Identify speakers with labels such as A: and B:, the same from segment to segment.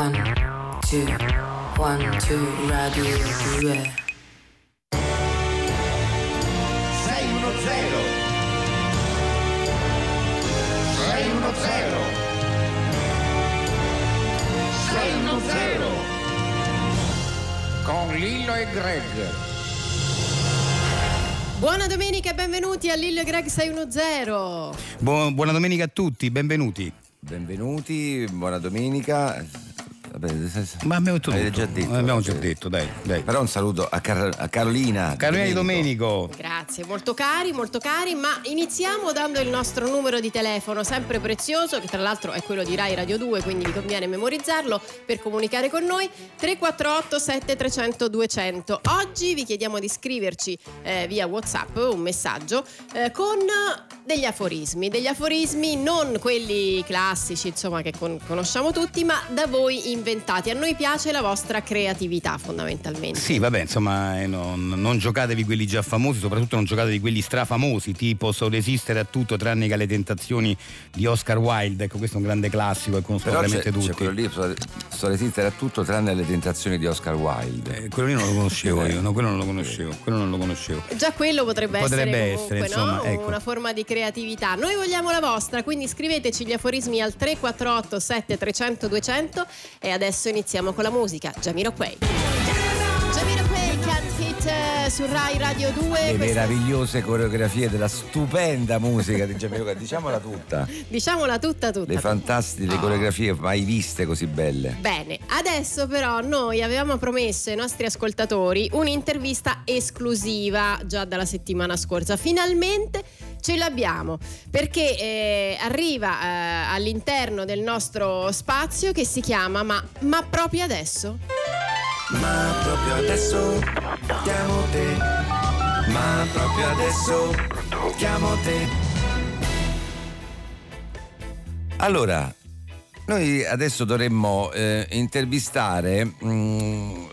A: One, two, one, two, radio 2.
B: 610 610 610 con Lillo e Greg
C: Buona domenica e benvenuti a Lillo e Greg 610.
D: Bu- buona domenica a tutti, benvenuti.
E: Benvenuti, buona domenica. Vabbè, se- se-
D: Ma abbiamo
E: già detto.
D: Abbiamo già detto, dai, dai.
E: Però un saluto a, Car- a Carolina.
D: Carolina di Domenico.
C: Grazie, molto cari, molto cari, ma iniziamo dando il nostro numero di telefono, sempre prezioso, che tra l'altro è quello di Rai Radio 2, quindi vi conviene memorizzarlo per comunicare con noi, 348 7300 200. Oggi vi chiediamo di scriverci eh, via WhatsApp un messaggio eh, con degli aforismi, degli aforismi non quelli classici, insomma, che con- conosciamo tutti, ma da voi inventati. A noi piace la vostra creatività, fondamentalmente.
D: Sì, vabbè, insomma, eh, non, non giocatevi quelli già famosi, soprattutto non giocatevi quelli strafamosi, tipo So resistere a tutto tranne che alle tentazioni di Oscar Wilde. Ecco, questo è un grande classico
E: Però c'è,
D: veramente
E: c'è
D: tutti.
E: quello lì, so, so resistere a tutto tranne le tentazioni di Oscar Wilde.
D: Eh, quello lì non lo conoscevo
E: Eh.
D: io, no, quello non lo conoscevo, quello non lo conoscevo.
C: Già quello potrebbe,
D: Potrebbe
C: essere,
D: essere,
C: comunque,
D: insomma,
C: no?
D: ecco.
C: una forma di creatività. Noi vogliamo la vostra, quindi scriveteci gli aforismi al 348 7300 200 e adesso iniziamo con la musica. Jamiroquai. Jamiroquai Can't Hit eh, su Rai Radio 2.
E: Le
C: Questa-
E: meravigliose coreografie della stupenda musica di Gianluca, diciamola tutta.
C: Diciamola tutta tutta.
E: Le fantastiche coreografie mai viste così belle.
C: Bene, adesso però noi avevamo promesso ai nostri ascoltatori un'intervista esclusiva già dalla settimana scorsa. Finalmente ce l'abbiamo perché eh, arriva eh, all'interno del nostro spazio che si chiama Ma, ma proprio adesso?
F: Ma proprio adesso chiamo te. Ma proprio adesso chiamo te.
E: Allora, noi adesso dovremmo eh, intervistare mm,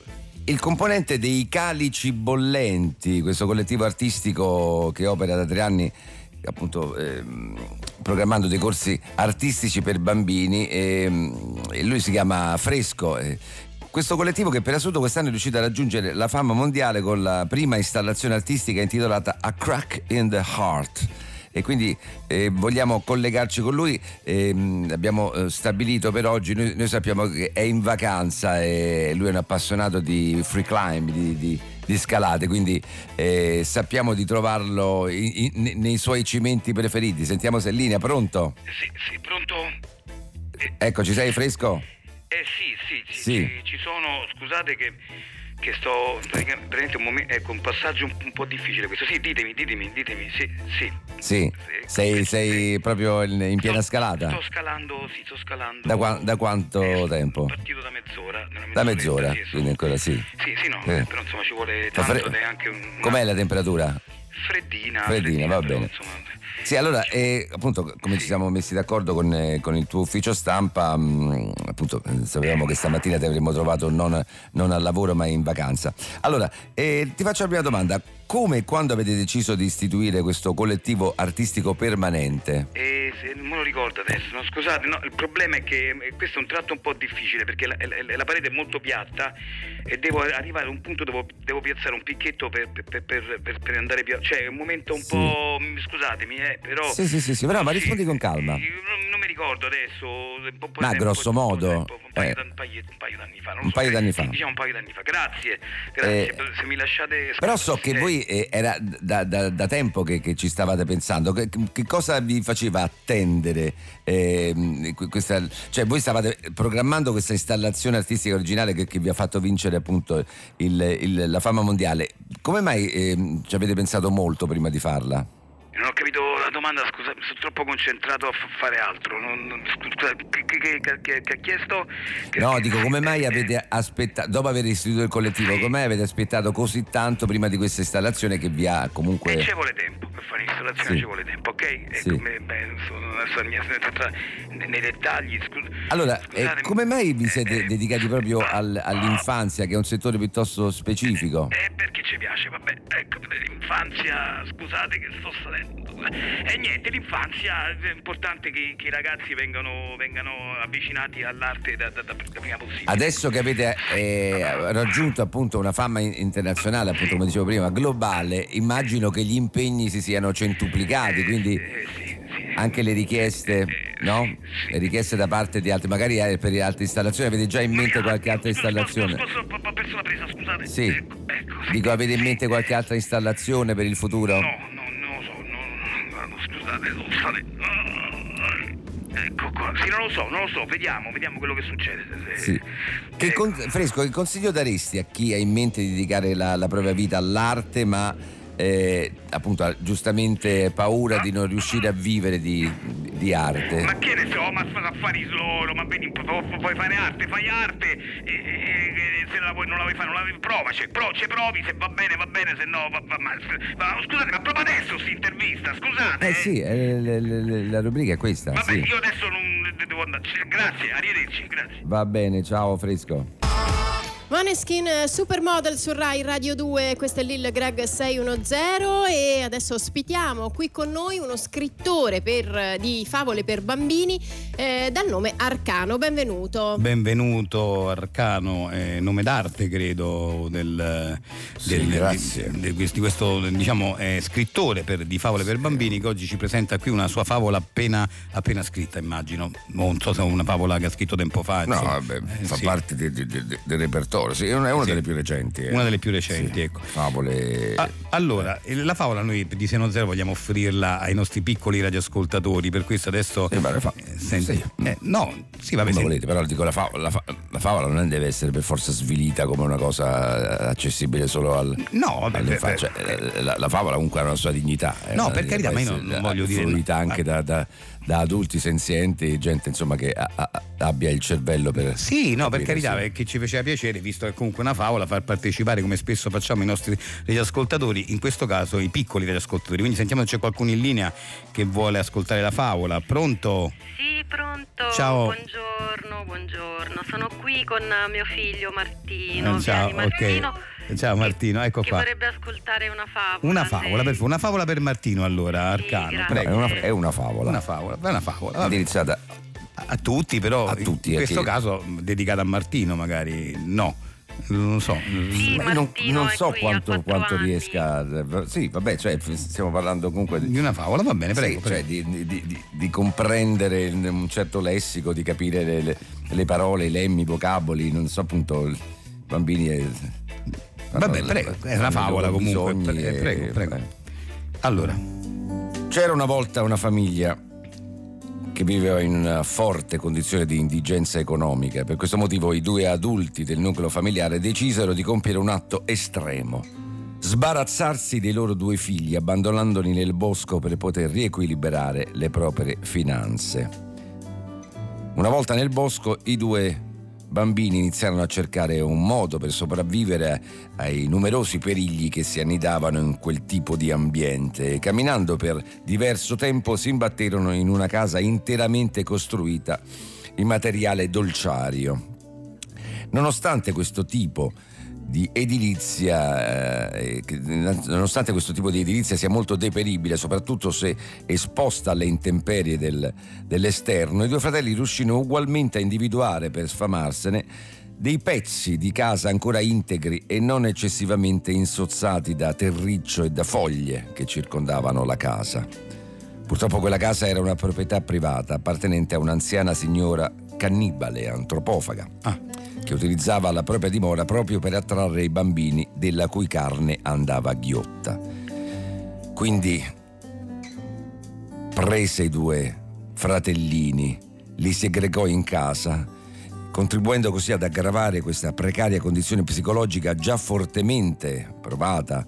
E: il componente dei Calici Bollenti, questo collettivo artistico che opera da tre anni appunto ehm, programmando dei corsi artistici per bambini e, mm, e lui si chiama Fresco. questo collettivo che per assurdo quest'anno è riuscito a raggiungere la fama mondiale con la prima installazione artistica intitolata A Crack in the Heart e quindi eh, vogliamo collegarci con lui. ehm, abbiamo eh, stabilito per oggi, noi, noi sappiamo che è in vacanza e lui è un appassionato di free climb, di, di- di scalate, quindi eh, sappiamo di trovarlo in- in- nei suoi cimenti preferiti. Sentiamo se è in linea, pronto?
G: Sì, sì, pronto?
E: Ecco, ci sei fresco?
G: Eh sì, sì, sì,
E: Sì.
G: Ci, ci sono, scusate che, che sto, pratica- veramente un momento, ecco, un passaggio un, un po' difficile questo. Sì, ditemi, ditemi, ditemi, sì, sì.
E: Sì, sei, sei proprio in, in piena
G: Sto-
E: scalata?
G: Sto scalando, sì, sto scalando.
E: Da, qua- da quanto
G: Eh,
E: tempo?
G: Sono partito da mezz'ora.
E: Da mezz'ora,
G: sì,
E: quindi ancora sì.
G: Sì, sì, no,
E: Eh.
G: però insomma ci vuole tanto
E: fre-
G: anche un...
E: Com'è la temperatura?
G: Freddina.
E: Freddina, va
G: però,
E: bene.
G: insomma,
E: Sì, allora, eh, appunto, come ci siamo messi d'accordo con, eh, con il tuo ufficio stampa, mh, appunto, eh, sapevamo che stamattina ti avremmo trovato non, non al lavoro ma in vacanza. Allora, eh, ti faccio la prima domanda. Come e quando avete deciso di istituire questo collettivo artistico permanente?
G: Eh, non me lo ricordo adesso, no, scusate, no, il problema è che eh, questo è un tratto un po' difficile perché la, la- la parete è molto piatta e devo arrivare a un punto dove devo piazzare un picchetto per, per- per- per- andare più... Cioè è un momento un
E: Sì.
G: po'... scusatemi, eh, però...
E: Sì, sì, sì, sì, però ma rispondi con calma.
G: Non, non mi ricordo adesso... un po'
E: Ma
G: tempo,
E: grosso modo,
G: tempo, un, paio
E: eh.
G: d'anni- un paio- un paio d'anni fa.
E: Un
G: so,
E: paio
G: eh,
E: d'anni
G: sì,
E: fa.
G: Diciamo un paio d'anni fa. Grazie, grazie.
E: Eh,
G: se mi lasciate...
E: Però so che
G: Eh,
E: eh, era da, da- da tempo che, che ci stavate pensando. Che, che cosa vi faceva attendere? que- questa, cioè, voi stavate programmando questa installazione artistica originale che, che vi ha fatto vincere appunto il- il- la fama mondiale. Come mai ehm, ci avete pensato molto prima di farla?
G: Non ho capito la domanda, scusa, sono troppo concentrato a fare altro. Non, scusa, che, che- che- ha chiesto? Che-
E: No, dico come mai
G: eh,
E: avete aspettato, dopo aver istituito il collettivo, come mai avete aspettato così tanto prima di questa installazione che vi ha comunque...
G: E ci vuole tempo per fare l'installazione,
E: Sì.
G: ci vuole tempo, ok? E
E: Sì.
G: come, beh, sono adesso nei dettagli. scu-
E: Allora, eh, come mai vi
G: eh,
E: siete
G: eh,
E: dedicati proprio al- all'infanzia, che è un settore piuttosto specifico?
G: Eh, perché ci piace, vabbè, ecco, l'infanzia, scusate che sto salendo. E niente, l'infanzia è importante che, che i ragazzi vengano, vengano avvicinati all'arte da, da, da- prima possibile.
E: Adesso che avete eh, raggiunto appunto una fama in- internazionale, appunto come dicevo prima, globale, immagino che gli impegni si siano centuplicati, quindi
G: Eh, sì, sì.
E: anche le richieste, no? Le richieste da parte di altri, magari eh, per altre installazioni, avete già in mente qualche altra installazione?
G: Scusa, scusa, ho perso la presa, scusate.
E: Sì.
G: Ecco, ecco.
E: Dico, avete in mente qualche altra installazione per il futuro?
G: No, scusate, scusate. Ah, Ecco qua, sì, non lo so, non lo so, vediamo, vediamo quello che succede. Se-
E: Sì. Che
G: Eh,
E: con- Fresco, che consiglio daresti a chi ha in mente di dedicare la, la propria vita all'arte, ma eh, appunto ha giustamente paura di non riuscire a vivere di, di arte?
G: Ma che ne so, ma fa affari loro, ma vedi, pu- pu- puoi fare arte, fai arte, e, e- e se non la vuoi, non la vuoi fare, non la vuoi, provaci, pro, ci provi, se va bene, va bene, se no, va, va- ma, ma scusate, ma proprio adesso sta intervista, scusate.
E: Eh sì, eh, le- le- le- la rubrica è questa.
G: Vabbè,
E: sì.
G: io adesso non devo andare. Grazie, arrivederci, grazie.
E: Va bene, ciao Fresco.
C: Maneskin eh, Supermodel su Rai Radio 2, questo è Lil Greg 610 e adesso ospitiamo qui con noi uno scrittore per- di favole per bambini eh, dal nome Arcano, benvenuto.
D: Benvenuto Arcano, eh, nome d'arte credo del,
E: Sì,
D: del-
E: grazie.
D: di, di- di questo diciamo, eh, scrittore per- di favole per bambini che oggi ci presenta qui una sua favola appena, appena scritta immagino, non so se è una favola che ha scritto tempo fa.
E: No,
D: insomma.
E: vabbè,
D: Eh,
E: fa
D: sì.
E: parte de- de- de- del repertorio, sì, è una,
D: Sì.
E: delle più recenti. eh.
D: Una delle più recenti,
E: Sì,
D: ecco.
E: Favole.
D: Ah, allora, eh, la favola noi di Seno Zero vogliamo offrirla ai nostri piccoli radioascoltatori, per questo adesso...
E: Sì, ma la fa-
D: eh, senti-
E: sì.
D: eh, no, sì,
E: come
D: sì.
E: volete, però dico la favola, la, fa- la favola non deve essere per forza svilita come una cosa eh, accessibile solo al,
D: No, vabbè,
E: alle
D: beh,
E: fa-
D: beh.
E: cioè, eh, la, la favola comunque ha una sua dignità. eh,
D: No, per carità, ma io non- non
E: eh,
D: voglio dire-
E: fruita anche da, da- da adulti senzienti, gente insomma che ha- ha- abbia il cervello per...
D: Sì, no, per carità,
E: sì.
D: perché ci faceva piacere, visto che comunque è una favola, far partecipare come spesso facciamo i nostri radioascoltatori, in questo caso i piccoli radioascoltatori. Quindi sentiamo se c'è qualcuno in linea che vuole ascoltare la favola. Pronto?
H: Sì, pronto.
D: Ciao.
H: Buongiorno, buongiorno. Sono qui con eh, mio figlio Martino.
D: Eh, ciao,
H: Vieni, Martino.
D: ok. Ciao,
H: che-
D: Martino, ecco
H: che
D: qua.
H: vorrebbe ascoltare una favola.
D: Una favola, per, una favola per Martino allora,
H: Sì,
D: Arcano. Prego.
E: è, una, è una favola.
D: Una favola, è una favola.
E: indirizzata
D: A, a tutti, però
E: A tutti,
D: in
E: a
D: questo
E: chi?
D: caso dedicata a Martino, magari no. Non so.
H: Sì,
E: non, non
H: è
E: so quanto, quanto riesca. Sì, vabbè, cioè, stiamo parlando comunque
D: Di una favola, va bene, prego.
E: Sì,
D: prego.
E: cioè di, di- di- di comprendere un certo lessico, di capire le, le- le parole, i lemmi, i vocaboli, non so appunto, i bambini. eh,
D: Vabbè, prego, è
E: hanno
D: una favola comunque.
E: bisogni
D: pre-
E: e-
D: prego, prego.
E: eh.
D: Allora,
E: C'era una volta una famiglia che viveva in una forte condizione di indigenza economica. Per questo motivo i due adulti del nucleo familiare decisero di compiere un atto estremo. Sbarazzarsi dei loro due figli, abbandonandoli nel bosco per poter riequilibrare le proprie finanze. Una volta nel bosco i due bambini iniziarono a cercare un modo per sopravvivere ai numerosi perigli che si annidavano in quel tipo di ambiente e camminando per diverso tempo si imbatterono in una casa interamente costruita in materiale dolciario. Nonostante questo tipo di edilizia, eh, nonostante questo tipo di edilizia sia molto deperibile, soprattutto se esposta alle intemperie del- dell'esterno, i due fratelli riuscirono ugualmente a individuare per sfamarsene dei pezzi di casa ancora integri e non eccessivamente insozzati da terriccio e da foglie che circondavano la casa. Purtroppo quella casa era una proprietà privata appartenente a un'anziana signora cannibale, antropofaga,
D: Ah.
E: che utilizzava la propria dimora proprio per attrarre i bambini della cui carne andava ghiotta. Quindi prese i due fratellini, li segregò in casa, contribuendo così ad aggravare questa precaria condizione psicologica già fortemente provata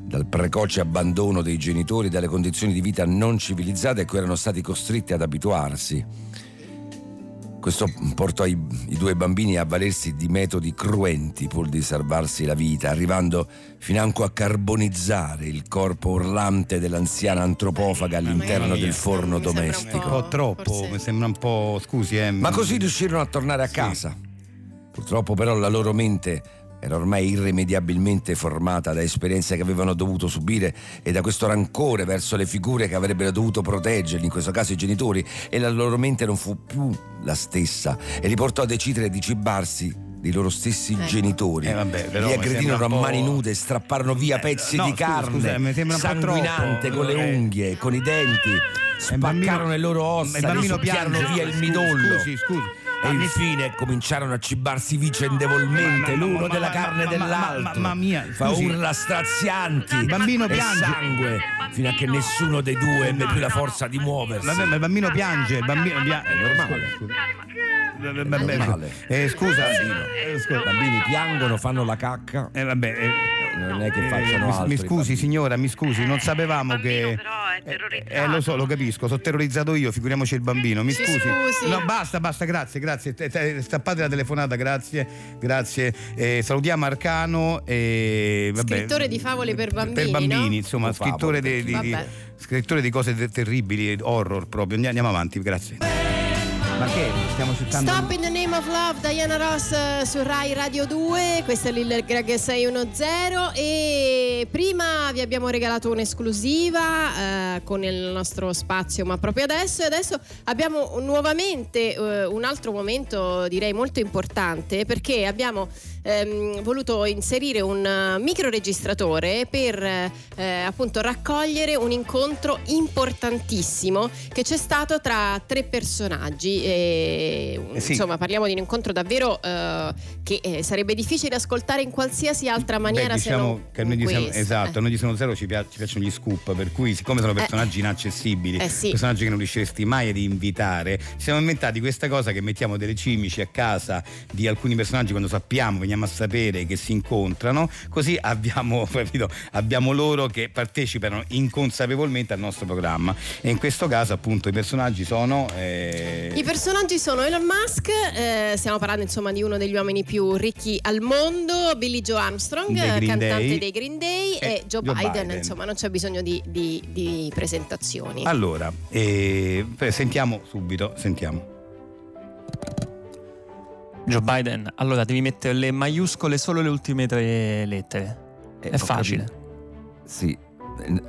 E: dal precoce abbandono dei genitori e dalle condizioni di vita non civilizzate a cui erano stati costretti ad abituarsi. Questo portò i, i due bambini a valersi di metodi cruenti pur di salvarsi la vita, arrivando financo a carbonizzare il corpo urlante dell'anziana antropofaga all'interno del forno
C: Mi sembra un
E: domestico.
D: un po' troppo, mi sembra un po'. Scusi, eh.
E: Ma così riuscirono a tornare a casa. Purtroppo però la loro mente era ormai irrimediabilmente formata da esperienze che avevano dovuto subire e da questo rancore verso le figure che avrebbero dovuto proteggerli, in questo caso i genitori, e la loro mente non fu più la stessa e li portò a decidere di cibarsi dei loro stessi genitori.
D: Eh, vabbè, però
E: li aggredirono a mani nude, strapparono via
D: Eh,
E: pezzi
D: no,
E: di
D: scusa,
E: carne,
D: scusa,
E: sanguinante con le
D: Eh.
E: unghie, con i denti,
D: bambino-
E: spaccarono le loro ossa,
D: bambino
E: gli succhiarono via il midollo.
D: scusi, scusi.
E: E infine cominciarono a cibarsi vicendevolmente l'uno
D: ma-
E: della
D: ma-
E: carne dell'altro.
D: ma- mamma mia,
E: Fa urla strazianti.
D: Il bambino
E: e
D: piange.
E: sangue fino a che nessuno dei due ebbe più la forza di muoversi.
D: Vabbè, ma il bambino piange, il bambino piange.
E: È normale.
D: Vabbè, vabbè,
E: normale.
D: eh, scusa,
E: Bambino.
D: eh,
E: I
D: scusa.
E: bambini piangono, fanno la cacca.
D: Eh, vabbè, eh,
E: Non è che
D: eh,
E: facciano
D: mi-
E: altro.
D: Mi
E: i
D: scusi signora, mi scusi, non sapevamo
H: bambino
D: che...
H: però è terrorizzato.
D: Eh, lo so, lo capisco, sono terrorizzato io, figuriamoci il bambino, mi scusi.
C: scusi.
D: No, basta, basta, grazie, grazie. Te- Stappate la telefonata, grazie, grazie. Eh, salutiamo Arcano e vabbè,
C: Scrittore di favole per bambini,
D: Per bambini,
C: no?
D: insomma, scrittore di, di- scrittore di cose te- terribili, horror proprio. Andiamo, andiamo avanti, grazie. Ma che? Stiamo cercando
C: Stop in the name of love, Diana Ross eh, su Rai Radio 2, questo è Lil Greg 610 e prima vi abbiamo regalato un'esclusiva eh, con il nostro spazio ma proprio adesso. E adesso abbiamo nuovamente eh, un altro momento direi molto importante perché abbiamo ehm, voluto inserire un microregistratore per eh, appunto raccogliere un incontro importantissimo che c'è stato tra tre personaggi e,
D: Eh sì.
C: insomma parliamo di un incontro davvero eh, che eh, sarebbe difficile ascoltare in qualsiasi altra maniera
D: Beh,
C: se
D: diciamo che noi Siamo- esatto,
C: Eh.
D: a noi di Sono Zero ci, pia- ci piacciono gli scoop, per cui siccome sono personaggi inaccessibili,
C: Eh sì.
D: personaggi che non riusciresti mai ad invitare, ci siamo inventati questa cosa che mettiamo delle cimici a casa di alcuni personaggi quando sappiamo, veniamo a sapere che si incontrano, così abbiamo, capito, abbiamo loro che partecipano inconsapevolmente al nostro programma e in questo caso appunto i personaggi sono... eh,
C: I personaggi sono Elon Musk, eh, stiamo parlando insomma di uno degli uomini più ricchi al mondo, Billy Joe Armstrong,
D: Dei
C: cantante
D: Day.
C: dei Green Day
D: E
C: e Joe,
D: Joe
C: Biden,
D: Biden.
C: insomma non c'è bisogno di, di- di presentazioni.
D: Allora, eh, beh, sentiamo subito, sentiamo.
I: Joe Biden, allora devi mettere le maiuscole solo le ultime tre lettere.
E: Eh,
I: È facile.
E: capito. Sì. Eh,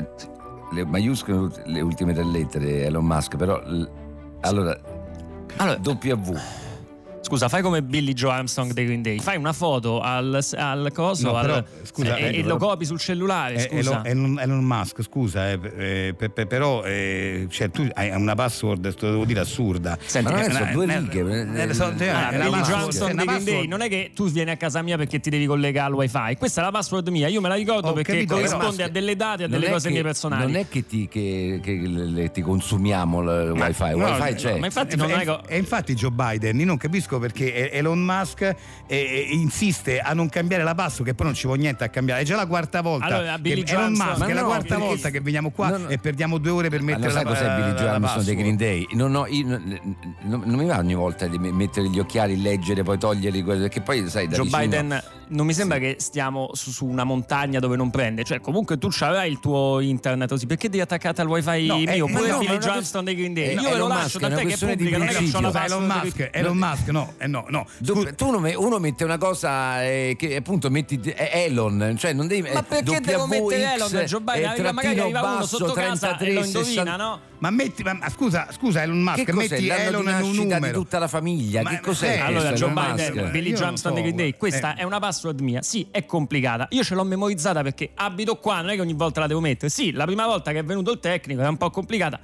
E: Le maiuscole, le ultime tre lettere Elon Musk, però l- allora
I: Allora,
E: W
I: scusa, fai come Billy Joe Armstrong dei Green Day. Fai una foto al, al coso
D: No,
I: al-
D: però, scusa,
I: e,
D: eh,
I: e lo copi sul cellulare.
D: Eh,
I: scusa.
D: Elon, Elon Musk, scusa, eh, eh, pe- pe- però eh, cioè, tu hai una password, te lo devo dire, assurda.
I: Senti,
E: Ma è
D: Eh, eh,
E: due
D: eh,
E: righe,
D: eh,
E: eh, eh,
D: è
I: Billy Joe Armstrong
D: è
I: dei Green Day non è che tu vieni a casa mia perché ti devi collegare al wifi questa è la password mia io me la ricordo perché
D: capito,
I: corrisponde a delle date a delle
E: è
I: cose
E: che-
I: mie personali
E: Non è che ti, che- che le- ti consumiamo il wifi, il
D: No,
E: wifi c'è.
I: ma infatti non è co-
D: e infatti Joe Biden, io non capisco perché Elon Musk eh, eh, insiste a non cambiare la password, che poi non ci vuole niente a cambiare. È già la quarta volta.
I: Allora,
D: che
I: Billy
D: Elon Musk
E: Ma
D: è la
E: no,
D: quarta
E: perché-
D: volta che veniamo qua
E: No, no.
D: e perdiamo due ore per mettere
E: lo sai
D: la,
E: cos'è Billy Joe Armstrong dei? Green Day? Non, non, non- non mi va ogni volta di me- mettere gli occhiali, leggere, poi toglierli, perché poi sai da
I: Joe
E: vicino-
I: Biden non mi sembra che stiamo su, su una montagna dove non prende cioè comunque tu c'avrai il tuo internet così perché devi attaccare al wifi
D: No,
I: mio
D: eh,
I: oppure
D: no,
I: Billy
E: ma è una
I: Joe Armstrong dei Green Day
E: Eh,
I: io ve lo
E: Elon
I: lascio tant'è che pubblica non è che c'ho password
D: Elon Musk, Elon Musk, no, eh, no, no. Scusa,
E: tu uno, uno mette una cosa eh, che appunto metti eh, Elon, cioè non devi
I: ma perché devo mettere Elon Joe Biden
E: eh,
I: arriva, magari arriva uno sotto casa e lo
E: 33,
I: indovina
E: 60.
I: no?
D: ma metti, ma, scusa, scusa Elon Musk,
E: Che cos'è?
D: metti Elon
E: di
D: in un
E: nascita
D: numero.
E: di tutta la famiglia,
D: Ma-
E: che cos'è?
D: eh,
I: Allora, Joe Biden? Billy
D: so,
I: dei Green Day, questa
D: eh.
I: è una password mia. Sì, è complicata. Io ce l'ho memorizzata perché abito qua, non è che ogni volta la devo mettere. Sì, la prima volta che è venuto il tecnico era un po' complicata.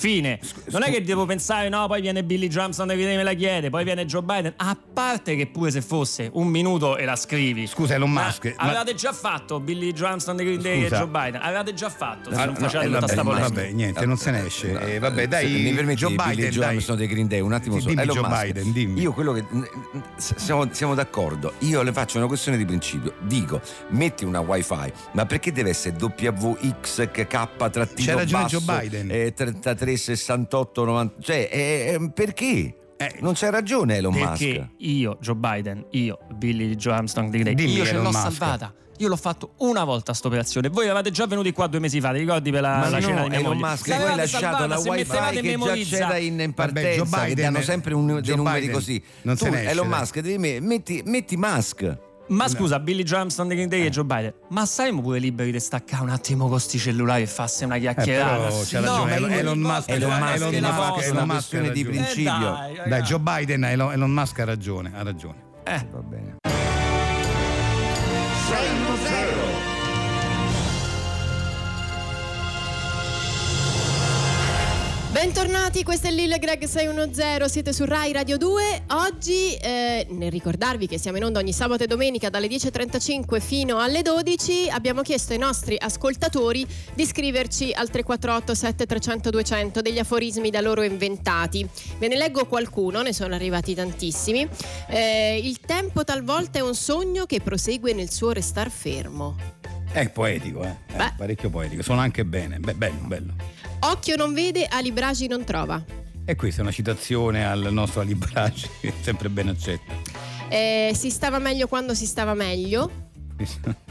I: Fine. Non è che devo pensare, no, poi viene Billy Green Day me la chiede, poi viene Joe Biden. A parte che pure se fosse un minuto e la scrivi.
D: Scusa Elon
I: Ma
D: Musk, ma-
I: avevate già fatto Billy Armstrong dei Green Day e Joe Biden. Avevate già fatto. Se
E: Ah,
I: non
E: no,
I: facevate
E: eh,
I: tutta
E: vabbè,
I: sta
E: ma-.
D: Vabbè, niente, non se ne esce.
E: No,
D: Eh, vabbè, dai,
E: se mi permetti,
D: Joe
E: Billy
D: Biden, dai.
E: Armstrong dei Green Day, un attimo
D: Sì,
E: solo.
D: dimmi,
E: Elon
D: Joe
E: Musk.
D: Biden, dimmi.
E: Io quello che siamo, siamo d'accordo. Io le faccio una questione di principio. Dico, metti una wifi, ma perché deve essere WXK trattino
D: C'ha ragione
E: basso,
D: Joe Biden.
E: eh, 33 68 90 cioè eh, eh, perché?
D: Eh,
E: non c'è ragione Elon
I: Perché
E: Musk.
I: io, Joe Biden, io, Billy Joe Armstrong di Green Day,
D: Dimmi,
I: io ce l'ho
D: Musk.
I: salvata. Io l'ho fatto una volta sta operazione. Voi eravate già venuti qua due mesi fa, ti ricordi per la,
E: Ma
I: la
E: no,
I: cena di
E: Elon
I: moglie?
E: Musk,
I: L'avevate
E: lasciato la wifi che già
I: memorizza-
E: c'era in, in
D: Vabbè,
E: partenza,
D: Joe
E: che
D: Biden-
E: danno sempre un- dei
D: Joe
E: numeri
D: Biden
E: così.
D: non
E: tu, Elon. Musk, devi me- metti, metti Musk.
J: Ma scusa, Billy Johnson, The King Day e Joe Biden, ma saremmo pure liberi di staccare un attimo con sti cellulari e farsi una
D: Eh,
J: chiacchierata?
D: c'ha
J: No,
D: ragione,
J: ma
D: Elon,
J: io
D: Elon Musk, Elon
J: Eh,
D: Musk,
J: dai,
D: Elon Musk, Elon
E: una
D: Musk ha
E: questione di principio.
J: Eh, dai,
D: Dai, Joe Biden, Elon, Elon Musk ha ragione, ha ragione.
J: Eh,
E: Va bene.
C: Bentornati, questo è Lille Greg 610, siete su Rai Radio 2. Oggi, eh, nel ricordarvi che siamo in onda ogni sabato e domenica dalle 10.35 fino alle 12, abbiamo chiesto ai nostri ascoltatori di scriverci al 348 7300 200 degli aforismi da loro inventati. Ve ne leggo qualcuno, ne sono arrivati tantissimi. Eh, il tempo talvolta è un sogno che prosegue nel suo restar fermo.
D: È poetico, eh.
C: Beh.
D: parecchio poetico, suona anche bene, Beh, bello, bello.
C: Occhio non vede, Ali Bragi non trova.
D: E questa è una citazione al nostro Alibrage, sempre ben accetta.
C: Eh, si stava meglio quando si stava meglio.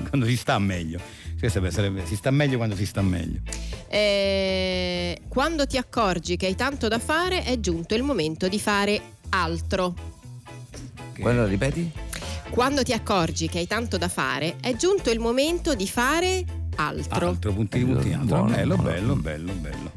D: Quando si sta meglio. Sarebbe, si sta meglio quando si sta meglio.
C: Eh, quando ti accorgi che hai tanto da fare, è giunto il momento di fare altro.
E: Quello ripeti?
C: Quando ti accorgi che hai tanto da fare, è giunto il momento di fare altro.
D: Altro, punti punti altro.
E: Buono,
D: bello,
E: buono.
D: bello, bello, bello.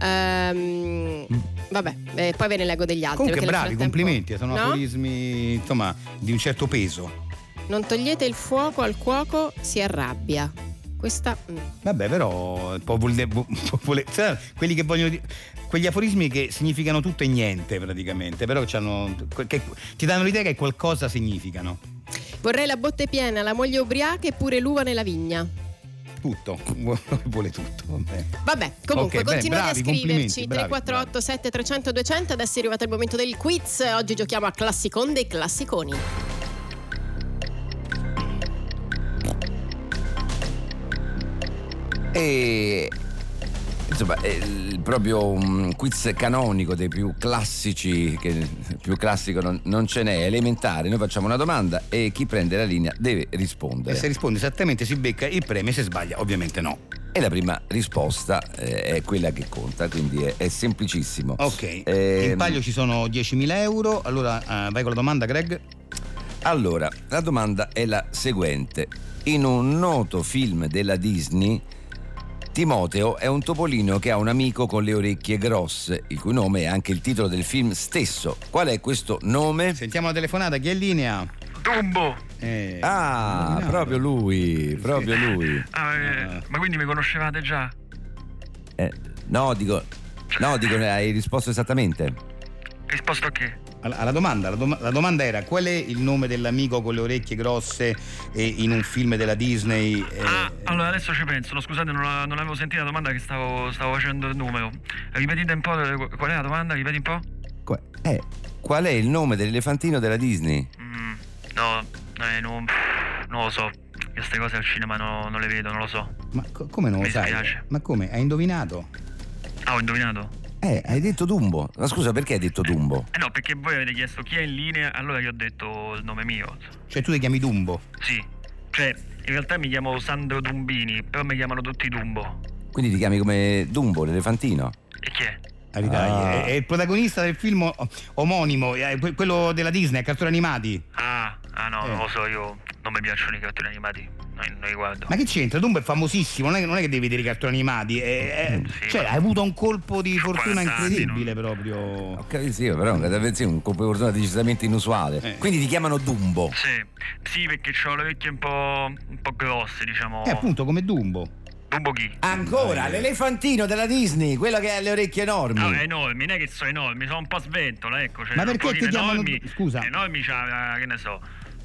C: Ehm, vabbè, eh, poi ve ne leggo degli altri.
D: Comunque bravi, complimenti, sono
C: No?
D: aforismi, insomma, di un certo peso.
C: Non togliete il fuoco al cuoco, si arrabbia. Questa. mm.
D: Vabbè, però vu- vuole- sai, quelli che vogliono di- quegli aforismi che significano tutto e niente praticamente, però che ti danno l'idea che qualcosa significano.
C: Vorrei la botte piena, la moglie ubriaca e pure l'uva nella vigna.
D: Tutto, vuole tutto. Vabbè.
C: Vabbè, comunque
D: Ok, bene,
C: continuate
D: bravi,
C: a scriverci
D: complimenti, bravi,
C: 348 7300 200 adesso è arrivato il momento del quiz oggi giochiamo a Classicon dei classiconi
E: E insomma, è il- proprio un quiz canonico dei più classici, che più classico non, non ce n'è, elementare. Noi facciamo una domanda e chi prende la linea deve
D: E
E: rispondere.
D: se risponde esattamente si becca il premio, se sbaglia ovviamente no.
E: E la prima risposta eh, è quella che conta, quindi è, è semplicissimo.
D: Ok,
E: Ehm,
D: in palio ci sono 10.000 euro, allora eh, vai con la domanda Greg.
E: Allora, la domanda è la seguente. In un noto film della Disney, Timoteo è un topolino che ha un amico con le orecchie grosse, il cui nome è anche il titolo del film stesso. Qual è questo nome?
D: Sentiamo la telefonata, chi è in linea?
I: Dumbo!
D: Eh,
E: Ah, proprio lui, proprio lui.
I: Ah, eh, ma quindi mi conoscevate già?
E: Eh, no, dico, no, dico, hai risposto esattamente.
I: Risposto a che?
D: Alla, domanda, la, dom- la domanda era qual è il nome dell'amico con le orecchie grosse eh, in un film della Disney? eh,
I: Ah, allora adesso ci penso, no, scusate, non, la- non avevo sentito la domanda che stavo, stavo facendo il numero. Ripetite un po', qual è la domanda? Ripeti un po'?
E: Qua- eh, qual è il nome dell'elefantino della Disney?
I: Mm, no, eh, non, non lo so. Queste cose al cinema no- non le vedo, non lo so.
D: Ma co- come non lo
I: Mi
D: sai?
I: spiace.
D: Ma come? Hai indovinato?
I: Ah, ho indovinato?
E: Eh, hai detto Dumbo. Ma scusa, perché hai detto Dumbo?
I: Eh no, perché voi avete chiesto chi è in linea, allora io ho detto il nome mio.
D: Cioè tu ti chiami Dumbo?
I: Sì. Cioè, in realtà mi chiamo Sandro Dumbini, però mi chiamano tutti Dumbo.
E: Quindi ti chiami come Dumbo, l'elefantino?
I: E chi è?
D: Ah, è, il protagonista del film omonimo, que- quello della Disney, a cartoni animati.
I: Ah, ah no,
D: Eh.
I: non lo so, io non mi piacciono i cartoni animati. Non, non li guardo.
D: Ma che c'entra? Dumbo è famosissimo, non è, non è che devi vedere i cartoni animati. è- è-
I: Sì,
D: cioè,
I: ma-
D: hai avuto un colpo di fortuna
I: 40 anni,
D: incredibile
I: non-
D: proprio.
E: Ho capito, sì, però è un colpo di fortuna decisamente inusuale.
D: Eh.
E: Quindi ti chiamano Dumbo.
I: Sì, sì, perché ho le orecchie un po', un po' grosse, diciamo.
D: È appunto come Dumbo.
I: Dumbo chi?
E: Ancora, l'elefantino della Disney, quello che ha le orecchie enormi.
I: Ah, è enormi, non è che sono enormi, sono un po' sventola, ecco. Cioè,
D: Ma perché ti chiamano-
I: Enormi,
D: scusa.
I: Enormi c'ha, che ne so.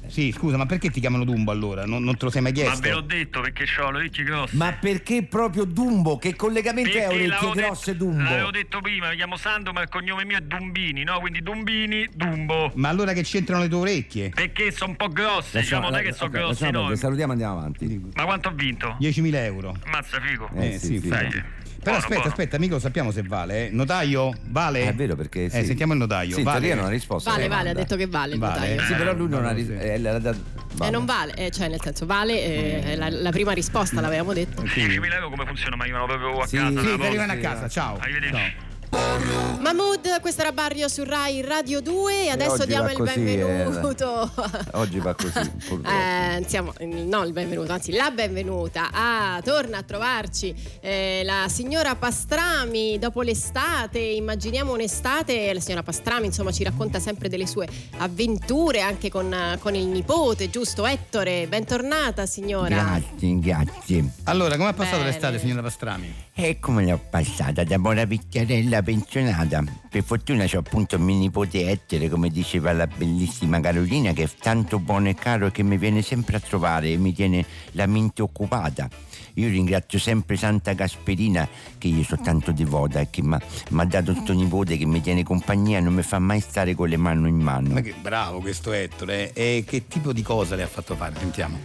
D: Sì, scusa, ma perché ti chiamano Dumbo allora? Non, non te lo sei mai
I: Ma
D: chiesto?
I: ve l'ho detto perché ho le orecchie grosse.
E: Ma perché proprio Dumbo? Che collegamento è
I: Perché
E: orecchie
I: l'avevo
E: grosse
I: detto-
E: Dumbo?
I: L'avevo detto prima, mi chiamo Sandro, ma il cognome mio è Dumbini, no? Quindi Dumbini, Dumbo.
D: Ma allora che c'entrano le tue orecchie?
I: Perché sono un po' grosse, diciamo, non è che sono
E: ok,
I: grosse enormi.
E: salutiamo e andiamo avanti.
I: Ma quanto ho vinto?
D: 10.000 euro.
I: Mazza figo.
E: Eh, sì, sì.
I: Dai.
D: Però
I: Buono,
D: aspetta,
I: buono.
D: aspetta, mica lo sappiamo se vale. Eh. Notaio? Vale?
E: Ah, è vero perché sì.
D: Eh, sentiamo il notaio.
E: Sì,
D: vale?
E: non ha risposto.
C: Vale,
E: alla
C: vale, ha detto che vale il
D: Vale.
C: notaio.
E: Sì, però lui non ha
D: Eh,
E: risposto.
D: sì.
C: Eh, non vale, eh, cioè nel senso vale, eh, è la, la prima risposta l'avevamo detto.
I: 10.000 euro come funziona? Ma arrivano proprio a
E: Sì,
I: casa?
E: sì,
D: Sì, arrivano a casa, ciao.
I: Arrivederci.
D: ciao.
C: Mahmood, questo era Barrio su Rai Radio 2 e adesso
K: oggi
C: diamo il
K: così, eh.
C: benvenuto.
K: Oggi va così.
C: Eh, siamo- no, il benvenuto, anzi la benvenuta. Ah, torna a trovarci eh, la signora Pastrami dopo l'estate. Immaginiamo un'estate. La signora Pastrami, insomma, ci racconta sempre delle sue avventure anche con, eh, con il nipote, giusto? Ettore, bentornata signora.
K: Grazie, grazie.
D: Allora, come ha passato
C: Bene.
D: l'estate, signora Pastrami?
K: E come l'ho passata da buona vecchiarella pensionata? Per fortuna c'ho appunto mio nipote Ettore, come diceva la bellissima Carolina, che è tanto buono e caro che mi viene sempre a trovare e mi tiene la mente occupata. Io ringrazio sempre Santa Gasperina, che io sono tanto devota e che mi ha dato sto nipote che mi tiene compagnia e non mi fa mai stare con le mani in mano.
D: Ma che bravo questo Ettore. E che tipo di cosa le ha fatto fare? Sentiamo.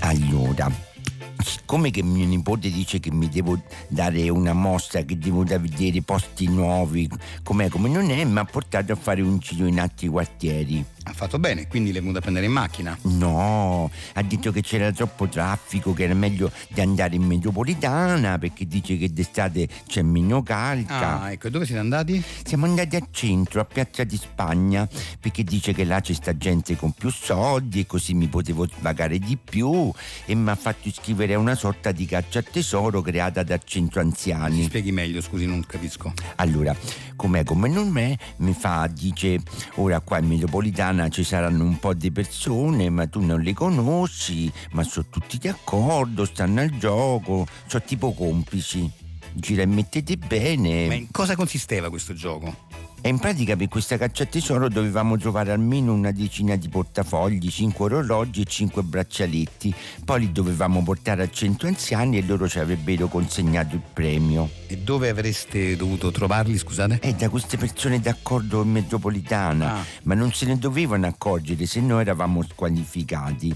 K: Allora, siccome che mio nipote dice che mi devo dare una mossa, che devo da vedere posti nuovi, com'è come non è, mi ha portato a fare un giro in altri quartieri.
D: Ha fatto bene, quindi l'è venuto a prendere in macchina.
K: No, ha detto che c'era troppo traffico, che era meglio di andare in metropolitana perché dice che d'estate c'è meno calca.
D: Ah, ecco, e dove siete andati?
K: Siamo andati al centro, a Piazza di Spagna, perché dice che là c'è sta gente con più soldi e così mi potevo svagare di più e mi ha fatto iscrivere a una sorta di caccia al tesoro creata dal centro
D: Mi
K: anziani.
D: spieghi meglio, scusi, non capisco.
K: Allora, com'è come non è, mi fa, dice, ora qua in metropolitana ci saranno un po' di persone, ma tu non le conosci, ma sono tutti d'accordo, stanno al gioco, sono tipo complici. Gira e mettete bene.
D: Ma in cosa consisteva questo gioco?
K: E in pratica per questa caccia al tesoro dovevamo trovare almeno una decina di portafogli, cinque orologi e cinque braccialetti. Poi li dovevamo portare al centro anziani e loro ci avrebbero consegnato il premio.
D: E dove avreste dovuto trovarli, scusate?
K: E da queste persone d'accordo metropolitana,
D: Ah.
K: ma non se ne dovevano accorgere, se no eravamo squalificati.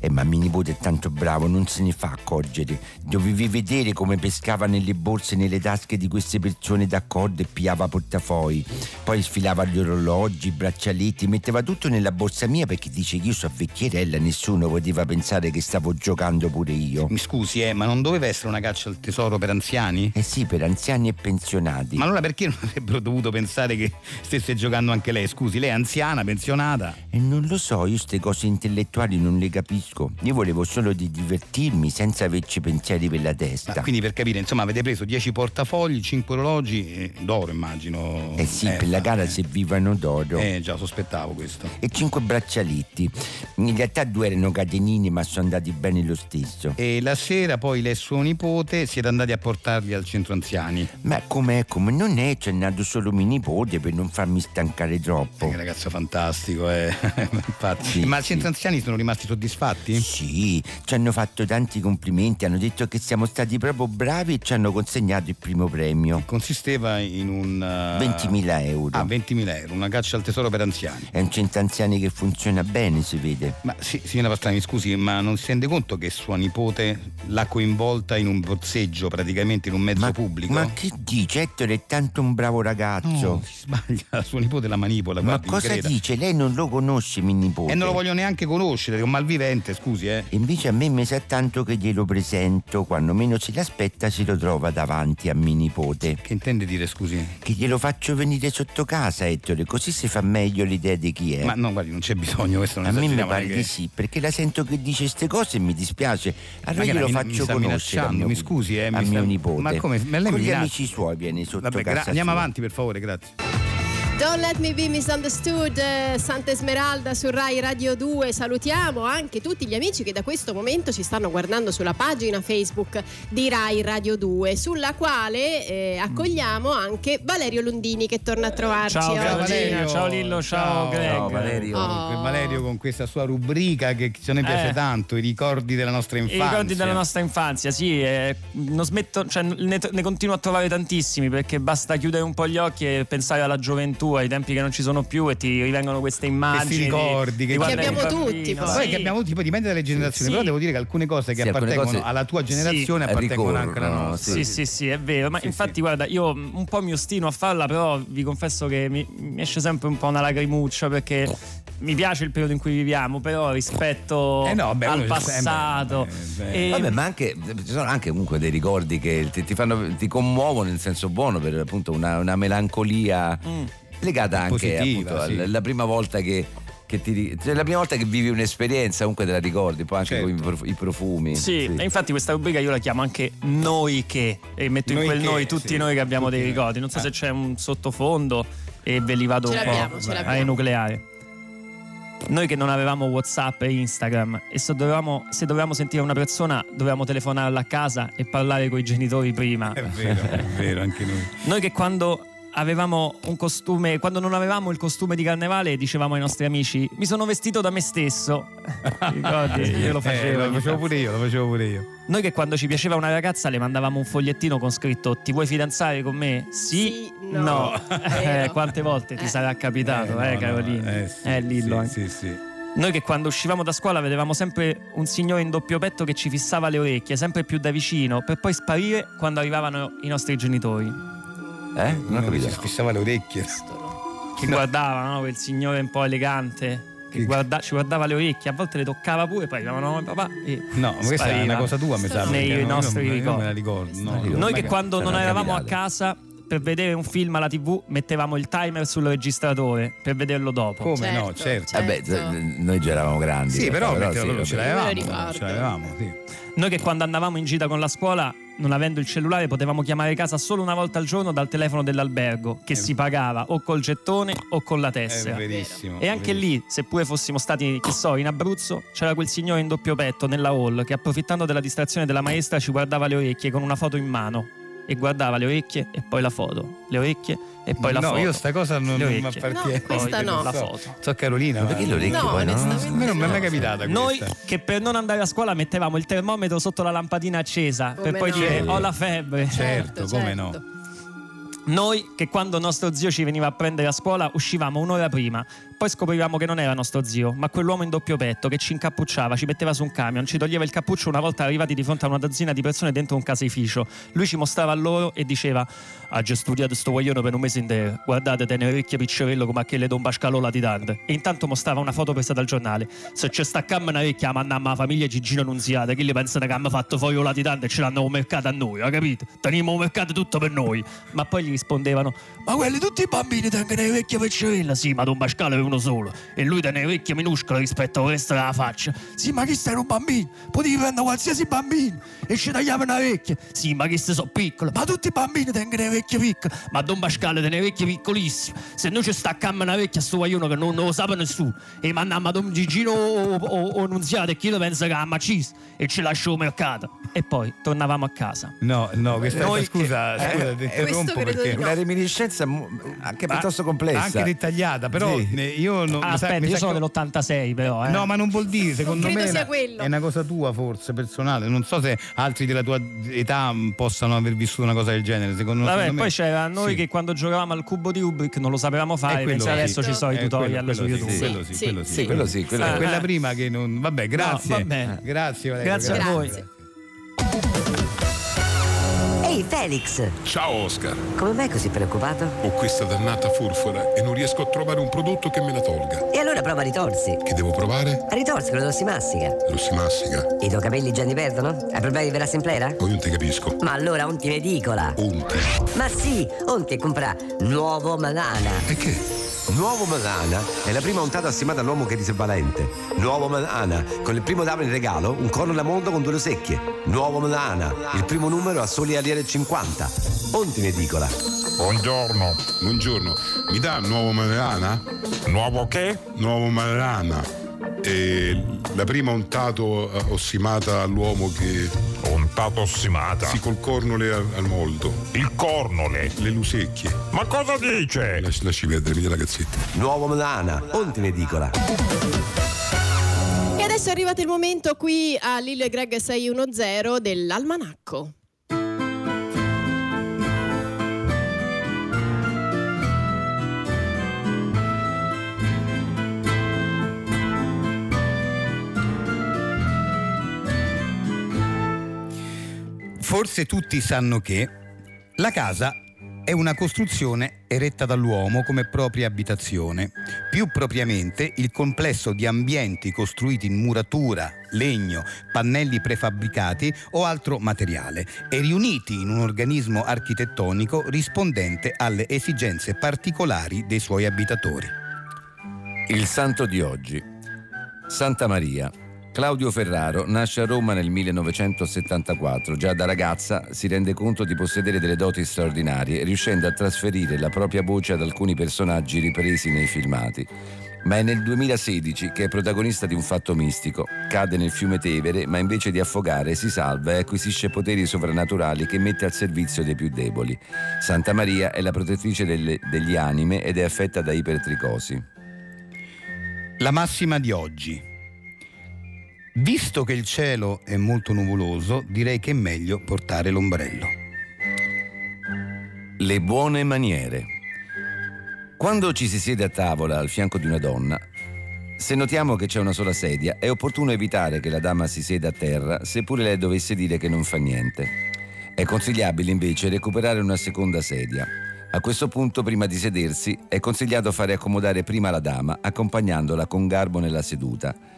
K: Eh, ma mio nipote è tanto bravo, non se ne fa accorgere. Dovevi vedere come pescava nelle borse e nelle tasche di queste persone d'accordo e pigliava portafogli. Poi sfilava gli orologi, i braccialetti, metteva tutto nella borsa mia perché dice che io sono vecchierella, nessuno poteva pensare che stavo giocando pure io.
D: Mi scusi, eh, ma non doveva essere una caccia al tesoro per anziani?
K: Eh sì, per anziani e pensionati.
D: Ma allora perché non avrebbero dovuto pensare che stesse giocando anche lei? Scusi, lei è anziana, pensionata?
K: E non lo so, io queste cose intellettuali non le capisco. Io volevo solo di divertirmi senza averci pensieri per la
D: Ma
K: testa.
D: quindi per capire, insomma, avete preso 10 portafogli, 5 orologi eh, d'oro, immagino.
K: Eh sì, per la gara
D: eh.
K: servivano d'oro.
D: Eh già, sospettavo questo.
K: E cinque braccialetti. In realtà due erano catenini, ma sono andati bene lo stesso.
D: E la sera poi lei e suo nipote siete andati a portarli al centro anziani.
K: Ma com'è, come non è, c'è nato solo mio nipote per non farmi stancare troppo.
D: Che ragazzo fantastico, eh. Infatti.
K: Sì,
D: Ma al
K: sì.
D: centro anziani sono rimasti soddisfatti?
K: Sì, ci hanno fatto tanti complimenti, hanno detto che siamo stati proprio bravi e ci hanno consegnato il primo premio.
D: Consisteva in un. uh,
K: 20.000 euro.
D: Ah, 20.000 euro, una caccia al tesoro per anziani.
K: È un centro anziani che funziona bene, si vede.
D: Ma sì, signora Pastrani, scusi, ma non si rende conto che sua nipote l'ha coinvolta in un borseggio, praticamente in un mezzo
K: ma,
D: pubblico?
K: ma che dice? Ettore è tanto un bravo ragazzo.
D: No, si sbaglia, sua nipote la manipola.
K: ma
D: guardi,
K: cosa dice? Lei non lo conosce, mio nipote.
D: E non lo voglio neanche conoscere, è un malvivente, scusi, eh.
K: Invece a me mi sa tanto che glielo presento, quando meno si l'aspetta si lo trova davanti a mio nipote.
D: Che intende dire, scusi?
K: Che glielo faccio venire sotto casa, Ettore, così si fa meglio l'idea di chi è.
D: Ma no, guardi, non c'è bisogno, questo non
K: a me mi pare
D: è
K: di
D: che-
K: sì, perché la sento che dice queste cose e mi dispiace. Allora
D: che
K: glielo
D: mi-
K: faccio
D: mi
K: conoscere. mio-
D: mi scusi, eh,
K: a
D: mi
K: mio
D: sta-
K: nipote.
D: ma come? Ma lei
K: Con gli amici suoi viene sotto
D: Vabbè, gra-
K: casa
D: andiamo
K: sua.
D: avanti, per favore, grazie.
C: Don't let me be misunderstood, eh, Santa Esmeralda su Rai Radio 2. Salutiamo anche tutti gli amici che da questo momento ci stanno guardando sulla pagina Facebook di Rai Radio 2, sulla quale eh, accogliamo anche Valerio Lundini che torna a trovarci
I: Ciao
C: oggi.
I: Carolina, ciao Lillo, ciao, Greg.
K: Ciao, Valerio.
C: Oh.
D: Valerio con questa sua rubrica che a noi piace
I: Eh.
D: tanto, i ricordi della nostra
I: I
D: infanzia.
I: ricordi della nostra infanzia, sì, eh, non smetto, cioè, ne, ne continuo a trovare tantissimi perché basta chiudere un po' gli occhi e pensare alla gioventù, ai tempi che non ci sono più e ti rivengono queste immagini.
D: Questi ricordi
I: di-
D: che-
C: Che abbiamo tutti, poi.
I: sì.
D: Poi che abbiamo tipo dipende dalle generazioni,
I: Sì.
D: però devo dire che alcune cose che
K: Sì,
D: appartengono
K: cose-
D: alla tua generazione appartengono anche alla nostra.
I: Sì, sì, sì, è vero. Ma
D: Sì,
I: infatti,
D: sì.
I: guarda, io un po' mi ostino a farla, però vi confesso che mi, mi esce sempre un po' una lacrimuccia perché mi piace il periodo in cui viviamo, però rispetto
D: Eh no, beh,
I: al
D: eh, beh,
I: passato.
D: eh, beh.
I: e-
E: Vabbè, ma anche ci sono anche comunque dei ricordi che ti, ti fanno, ti commuovono in senso buono per appunto una, una melancolia
I: Mm.
E: Legata anche appunto
D: sì.
E: alla la prima volta che, che ti, cioè, la prima volta che vivi un'esperienza comunque te la ricordi, poi anche
D: Certo.
E: con i, prof- i profumi.
I: Sì, e infatti questa rubrica io la chiamo anche Noi che e metto in
D: Noi
I: quel
D: che,
I: noi tutti
D: sì,
I: noi che abbiamo
D: tutti
I: dei ricordi. Non so
D: Ah.
I: se c'è un sottofondo e ve li vado
C: Ce
I: un po' a enucleare. Noi che non avevamo WhatsApp e Instagram e se dovevamo, se dovevamo sentire una persona dovevamo telefonarla a casa e parlare con i genitori prima.
D: È vero, è vero, anche noi.
I: Noi che quando avevamo un costume, quando non avevamo il costume di carnevale, dicevamo ai nostri amici: Mi sono vestito da me stesso. Ricordi? Io lo
D: Eh,
I: facevo.
D: lo
I: ogni
D: facevo pure io, lo facevo pure io.
I: Noi che quando ci piaceva una ragazza le mandavamo un fogliettino con scritto Ti vuoi fidanzare con me? Sì,
C: Sì, no.
I: Eh,
C: Vero.
I: quante volte ti
C: Eh.
I: sarà capitato, eh,
D: no, no,
I: Carolina?
D: eh, sì,
I: eh, Lillo.
D: Sì,
I: anche.
D: sì, sì.
I: Noi che quando uscivamo da scuola vedevamo sempre un signore in doppio petto che ci fissava le orecchie, sempre più da vicino, per poi sparire quando arrivavano i nostri genitori.
E: Eh? Non ho capito.
D: Si fissava le orecchie.
I: Che guardava, no? Quel signore un po' elegante. Che
D: Che-
I: guarda- ci guardava le orecchie, a volte le toccava pure, poi arrivavano papà e
D: No, ma questa è
I: spariva.
D: una cosa tua, mi sa.
I: Nei nostri ricordi.
D: me la ricordo. no.
E: Noi
I: che quando non eravamo a casa per vedere un film alla tv mettevamo il timer sul registratore per vederlo dopo.
D: Come no,
C: Certo,
D: certo.
C: certo.
E: Vabbè, z- noi già eravamo grandi.
D: Sì,
E: in
D: però, perché
E: sì,
D: ce l'avevamo. Ce l'avevamo, sì.
I: Noi che quando andavamo in gita con la scuola, non avendo il cellulare, potevamo chiamare casa solo una volta al giorno dal telefono dell'albergo, che si pagava o col gettone o con la
D: È
I: tessera.
D: verissimo.
I: E anche lì, seppure fossimo stati, che so, in Abruzzo, c'era quel signore in doppio petto nella hall che approfittando della distrazione della maestra ci guardava le orecchie con una foto in mano. E guardava le orecchie e poi la foto. Le orecchie e poi la
D: no,
I: foto.
D: io sta cosa non,
I: Le
D: non mi
I: orecchie.
D: appartiene.
C: No, questa no.
I: La
D: So.
I: foto.
D: So Carolina.
E: Ma perché le orecchie
C: No,
E: poi no?
D: A me non mi è mai
C: no.
D: capitata
I: Noi
D: questa.
I: che per non andare a scuola mettevamo il termometro sotto la lampadina accesa
C: Come
I: per poi
C: no.
I: dire ho la febbre.
D: Certo, come no.
I: Noi che quando nostro zio ci veniva a prendere a scuola uscivamo un'ora prima, poi scoprivamo che non era nostro zio, ma quell'uomo in doppio petto che ci incappucciava, ci metteva su un camion, ci toglieva il cappuccio una volta arrivati di fronte a una dozzina di persone dentro un caseificio. Lui ci mostrava a loro e diceva ha già studiato sto guaglione per un mese intero, guardate te ne orecchie piccerello come a che le do un bascalo latitante. E intanto mostrava una foto presa dal giornale. Se c'è sta camma una vecchia mandiamo la famiglia Gigino Nunziata, che gli pensano che abbiamo fatto fuori un latitante e ce l'hanno mercato a noi, ha capito? Teniamo un mercato tutto per noi. Ma poi gli rispondevano ma quelli tutti i bambini tengono le orecchie piccerelle. Sì, ma Don Bascalo uno solo. E lui tiene le orecchie minuscole rispetto al resto della faccia. Sì, ma chi stai un bambino? Potevi prendere qualsiasi bambino e ci tagliamo le orecchie. Sì, ma chi sono piccole? Ma tutti i bambini tengono le orecchie piccole. Ma Don Bascalo tiene le orecchie piccolissime. Se noi ci staccammo una orecchia a sto guaglione che non, non lo sa nessuno e mandiamo a Don Gigino o, o, o Nunziata e chi lo pensa che ha maccis e ci lascia il mercato. E poi tornavamo a casa.
D: No, no, questa
I: Noi
D: scusa,
E: che-
D: scusa,
E: eh,
D: ti
C: questo
D: interrompo perché
C: no.
E: Una reminiscenza anche piuttosto
D: Ah,
E: complessa.
D: Anche dettagliata, però
E: Sì.
D: Io non
I: Ah,
D: sa-
I: aspetta,
D: mi
I: io
D: sa
I: sono
D: che-
I: dell'86 però, eh.
D: No, ma non vuol dire, secondo me è
C: sia
D: una,
C: quello.
D: è una cosa tua forse personale. Non so se altri della tua età possano aver vissuto una cosa del genere. Secondo,
I: Vabbè,
D: secondo
I: poi
D: me,
I: c'era noi
D: sì.
I: che quando giocavamo al cubo di Rubik non lo sapevamo fare,
D: quello sì.
I: adesso ci sono i tutorial
D: quello-
I: su YouTube.
D: Sì, quello sì,
C: Sì,
D: quello
C: sì.
D: sì.
E: Quello sì, quello sì.
D: Quella prima che non. Vabbè, grazie.
I: va bene.
D: Grazie, Valerio.
I: Grazie a voi.
L: Ehi Felix,
M: Ciao Oscar,
L: come mai così preoccupato?
M: ho questa dannata furfora e non riesco a trovare un prodotto che me la tolga.
L: E allora prova Ritorsi.
M: Che devo provare?
L: Ritorsi, quello si massica.
M: Lo si massica.
L: I tuoi capelli già ne perdono? Hai problemi di verassa in plera?
M: O io non ti capisco.
L: Ma allora onti in edicola.
M: Unti.
L: Ma sì, onti compra nuovo Malana.
M: E che?
N: Nuovo Malana è la prima ontata assimata all'uomo che è valente. Nuovo Malana, con il primo dame in regalo, un corno alla mondo con due secchie. Nuovo Malana, il primo numero a soli aliere 50. Onti in edicola.
M: Buongiorno. Buongiorno. Mi dà nuovo Malana? Nuovo che? Nuovo Malana. E la prima ontato eh, ossimata all'uomo che. Ontato ossimata? Sì, col cornole al, al molto. Il cornole? Le lusecchie. Ma cosa dice? Lasci, lasci perdere, mia ragazzetta.
N: Nuovo Malana, onti in edicola.
C: E adesso è arrivato il momento qui a Lillo e Greg 610 dell'almanacco.
D: Forse tutti sanno che la casa è una costruzione eretta dall'uomo come propria abitazione. Più propriamente il complesso di ambienti costruiti in muratura, legno, pannelli prefabbricati o altro materiale e riuniti in un organismo architettonico rispondente alle esigenze particolari dei suoi abitatori.
E: Il santo di oggi. Santa Maria. Claudio Ferraro nasce a Roma nel 1974. Già da ragazza si rende conto di possedere delle doti straordinarie, riuscendo a trasferire la propria voce ad alcuni personaggi ripresi nei filmati. Ma è nel 2016 che è protagonista di un fatto mistico. Cade nel fiume Tevere, ma invece di affogare si salva e acquisisce poteri sovrannaturali che mette al servizio dei più deboli. Santa Maria è la protettrice delle- degli anime ed è affetta da ipertricosi.
D: La massima di oggi. Visto che il cielo è molto nuvoloso, direi che è meglio portare l'ombrello.
E: Le buone maniere. Quando ci si siede a tavola al fianco di una donna, se notiamo che c'è una sola sedia, è opportuno evitare che la dama si sieda a terra, seppure lei dovesse dire che non fa niente. È consigliabile invece recuperare una seconda sedia. A questo punto, prima di sedersi, è consigliato fare accomodare prima la dama, accompagnandola con garbo nella seduta.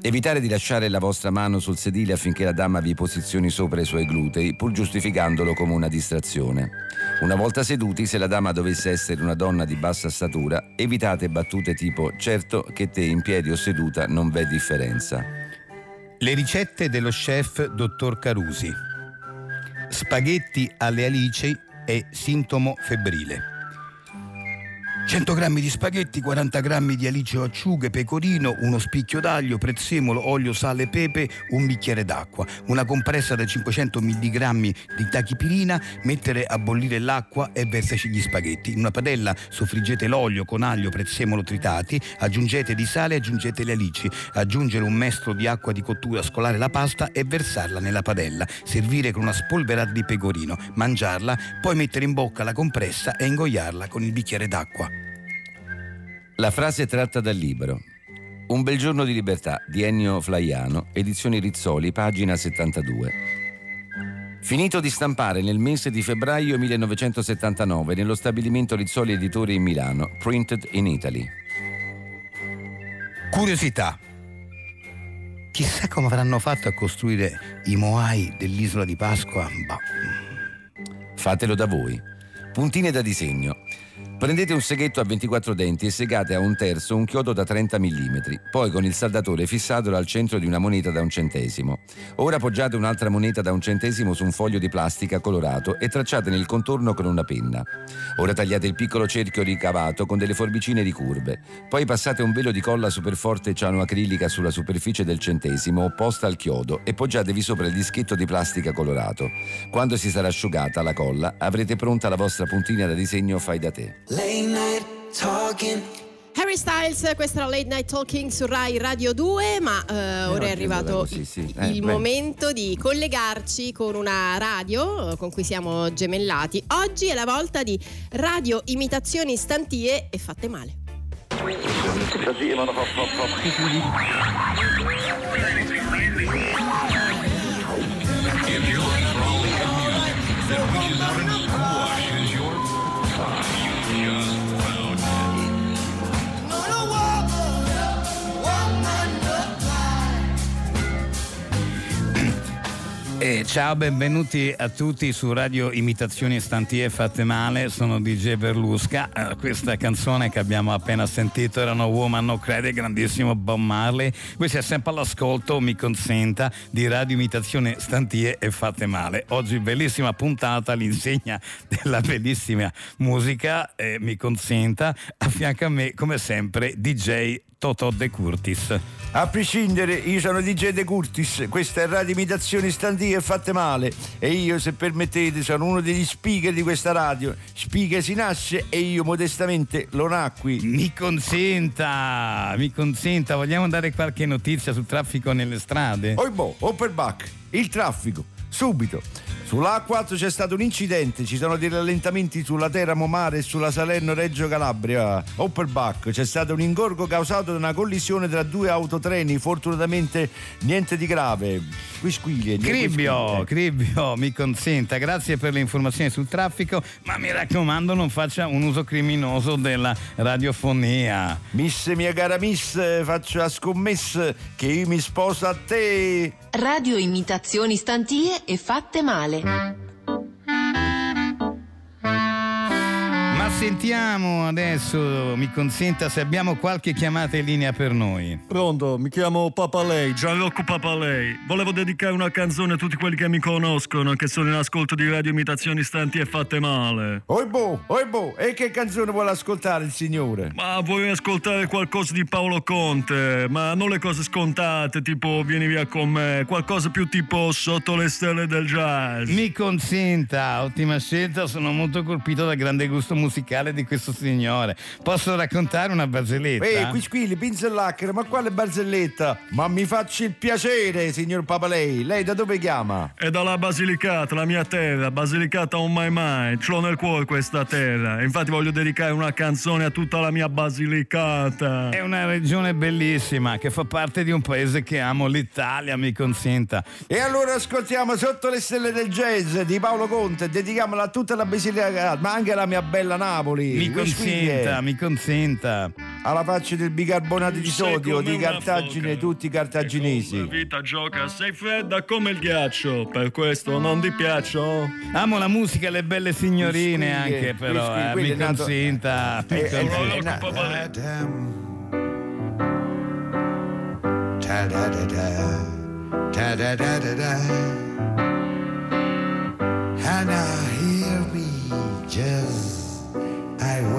E: Evitare di lasciare la vostra mano sul sedile affinché la dama vi posizioni sopra i suoi glutei, pur giustificandolo come una distrazione. Una volta seduti, se la dama dovesse essere una donna di bassa statura, evitate battute tipo certo che te in piedi o seduta non v'è differenza.
D: Le ricette dello chef dottor Carusi. Spaghetti alle alici è sintomo febbrile. 100 grammi di spaghetti, 40 grammi di alice o acciughe, pecorino, uno spicchio d'aglio, prezzemolo, olio, sale e pepe, un bicchiere d'acqua, una compressa da 500 mg di tachipirina, mettere a bollire l'acqua e versarci gli spaghetti. In una padella soffriggete l'olio con aglio, prezzemolo tritati, aggiungete di sale e aggiungete le alici, aggiungere un mestolo di acqua di cottura, scolare la pasta e versarla nella padella, servire con una spolverata di pecorino, mangiarla, poi mettere in bocca la compressa e ingoiarla con il bicchiere d'acqua.
E: La frase è tratta dal libro Un bel giorno di libertà di Ennio Flaiano, edizioni Rizzoli, pagina 72. Finito di stampare nel mese di febbraio 1979 nello stabilimento Rizzoli Editori in Milano, Printed in Italy.
D: Curiosità. Chissà come avranno fatto a costruire i Moai dell'isola di Pasqua. Bah.
E: Fatelo da voi. Puntine da disegno. Prendete un seghetto a 24 denti e segate a un terzo un chiodo da 30 mm, poi con il saldatore fissatelo al centro di una moneta da un centesimo. Ora poggiate un'altra moneta da un centesimo su un foglio di plastica colorato e tracciatene il contorno con una penna. Ora tagliate il piccolo cerchio ricavato con delle forbicine ricurve, poi passate un velo di colla superforte cianoacrilica sulla superficie del centesimo opposta al chiodo e poggiatevi sopra il dischetto di plastica colorato. Quando si sarà asciugata la colla avrete pronta la vostra puntina da disegno fai da te.
A: Late night talking.
C: Harry Styles, questa era Late Night Talking su Rai Radio 2, ma eh, ora è arrivato
E: sì, sì.
C: il
E: Eh, beh.
C: momento di collegarci con una radio eh, con cui siamo gemellati. Oggi è la volta di radio imitazioni stantie e fatte male.
D: Eh, ciao, benvenuti a tutti su Radio Imitazioni Stantie Fatte Male, sono DJ Berlusca. Eh, questa canzone che abbiamo appena sentito era No Woman No Credit, grandissimo Bob Marley. Questo è sempre all'ascolto, mi consenta, di Radio Imitazioni Stantie e Fatte Male. Oggi bellissima puntata all'insegna della bellissima musica, eh, mi consenta, a fianco a me come sempre DJ Totò De Curtis.
K: A prescindere, io sono DJ De Curtis, questa è Radio Imitazioni Stantie Fatte Male e io, se permettete, sono uno degli speaker di questa radio. Speaker si nasce e io modestamente lo nacqui.
D: Mi consenta, mi consenta, vogliamo dare qualche notizia sul traffico nelle strade?
K: Oi boh, Opperback, il traffico, subito.
E: Sulla A4 c'è stato un incidente, ci sono dei rallentamenti sulla Teramo Mare e sulla Salerno-Reggio Calabria. Opperbach, c'è stato un ingorgo causato da una collisione tra due autotreni, fortunatamente niente di grave. Quisquiglie. niente
D: Cribbio. Cribbio, mi consenta, grazie per le informazioni sul traffico, ma mi raccomando non faccia un uso criminoso della radiofonia.
E: Miss, mia cara Miss, faccio la scommessa che io mi sposo a te.
O: Radio imitazioni stantie e fatte male.
D: Ma sentiamo adesso, mi consenta se abbiamo qualche chiamata in linea per noi.
P: Pronto, mi chiamo Papalei, Gianrocco Papalei. Volevo dedicare una canzone a tutti quelli che mi conoscono, che sono in ascolto di radio imitazioni stanti e fatte male.
E: Oibo, oibo, e che canzone vuole ascoltare il signore?
P: Ma vorrei ascoltare qualcosa di Paolo Conte, ma non le cose scontate, tipo Vieni via con me, qualcosa più tipo Sotto le stelle del jazz.
D: Mi consenta, ottima scelta, sono molto colpito dal grande gusto musicale di questo signore. Posso raccontare una barzelletta?
E: Ehi, quisquili, pinzellacchera, ma quale barzelletta? Ma mi faccia il piacere, signor Papalei. Lei da dove chiama?
P: È dalla Basilicata, la mia terra, Basilicata on my mind, ce l'ho nel cuore questa terra. Infatti voglio dedicare una canzone a tutta la mia Basilicata.
D: È una regione bellissima che fa parte di un paese che amo, l'Italia, mi consenta.
E: E allora ascoltiamo Sotto le stelle del jazz di Paolo Conte, dedichiamola a tutta la Basilicata, ma anche alla mia bella Napoli.
D: Mi consenta, mi consenta.
E: Alla faccia del bicarbonato di sodio di Cartagine, tutti i
P: La
E: cartaginesi.
P: vita gioca, sei fredda come il ghiaccio, per questo non ti piaccio.
D: Amo la musica e le belle signorine
E: Quisquiglie,
D: anche però,
E: quisquiglie,
D: eh, mi
E: è nato-
D: consenta. mi
E: Eh, eh,
D: consenta.
E: eh, na-
B: Ta da da da, ta da da da da.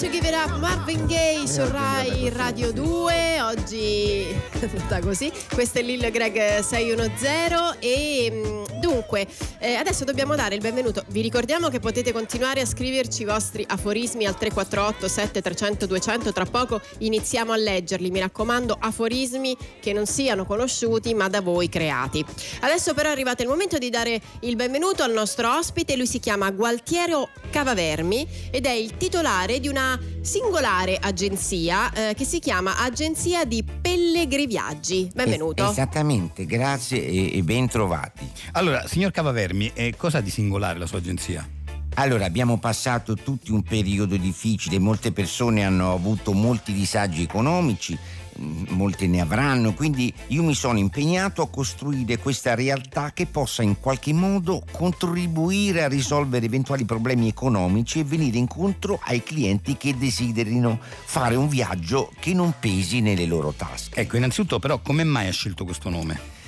C: to give it up, Marvin Gaye su Rai Radio 2, oggi andata così, questo è Lil Greg 610 e mm, dunque eh, adesso dobbiamo dare il benvenuto, vi ricordiamo che potete continuare a scriverci i vostri aforismi al 348 7300 200, tra poco iniziamo a leggerli, mi raccomando aforismi che non siano conosciuti ma da voi creati. Adesso però è arrivato il momento di dare il benvenuto al nostro ospite, lui si chiama Gualtiero Cavavermi ed è il titolare di una singolare agenzia eh, che si chiama Agenzia di Pellegriviaggi. Benvenuto.
K: Es- esattamente, grazie e, e ben trovati.
D: Allora, signor Cavavermi, eh, cosa ha di singolare la sua agenzia?
K: Allora, abbiamo passato tutti un periodo difficile, molte persone hanno avuto molti disagi economici, molte ne avranno, quindi io mi sono impegnato a costruire questa realtà che possa in qualche modo contribuire a risolvere eventuali problemi economici e venire incontro ai clienti che desiderino fare un viaggio che non pesi nelle loro tasche.
D: Ecco, innanzitutto però come mai ha scelto questo nome?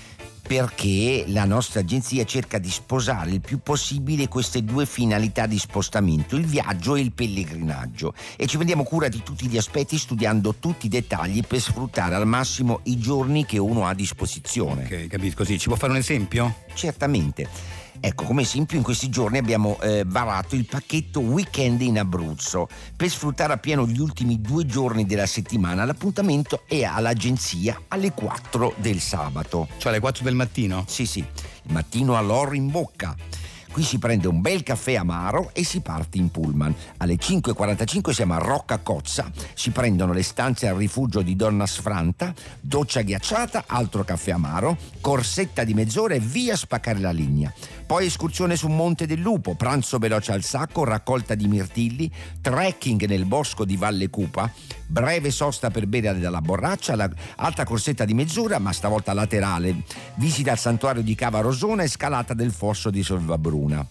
K: Perché la nostra agenzia cerca di sposare il più possibile queste due finalità di spostamento, il viaggio e il pellegrinaggio e ci prendiamo cura di tutti gli aspetti studiando tutti i dettagli per sfruttare al massimo i giorni che uno ha a disposizione.
D: Ok, capisco, sì. Ci può fare un esempio?
K: Certamente. Ecco, come esempio in questi giorni abbiamo eh, varato il pacchetto Weekend in Abruzzo. Per sfruttare appieno gli ultimi due giorni della settimana l'appuntamento è all'agenzia alle 4 del sabato.
D: Cioè alle 4 del mattino?
K: Sì, sì, il mattino all'oro in bocca. Qui si prende un bel caffè amaro e si parte in pullman. Alle 5.45 siamo a Rocca Cozza, si prendono le stanze al rifugio di Donna Sfranta, doccia ghiacciata, altro caffè amaro, corsetta di mezz'ora e via a spaccare la linea. Poi escursione su Monte del Lupo, pranzo veloce al sacco, raccolta di mirtilli, trekking nel bosco di Valle Cupa, breve sosta per bere dalla borraccia, la- alta corsetta di mezz'ora ma stavolta laterale, visita al santuario di Cava Rosona e scalata del fosso di Solvabruna.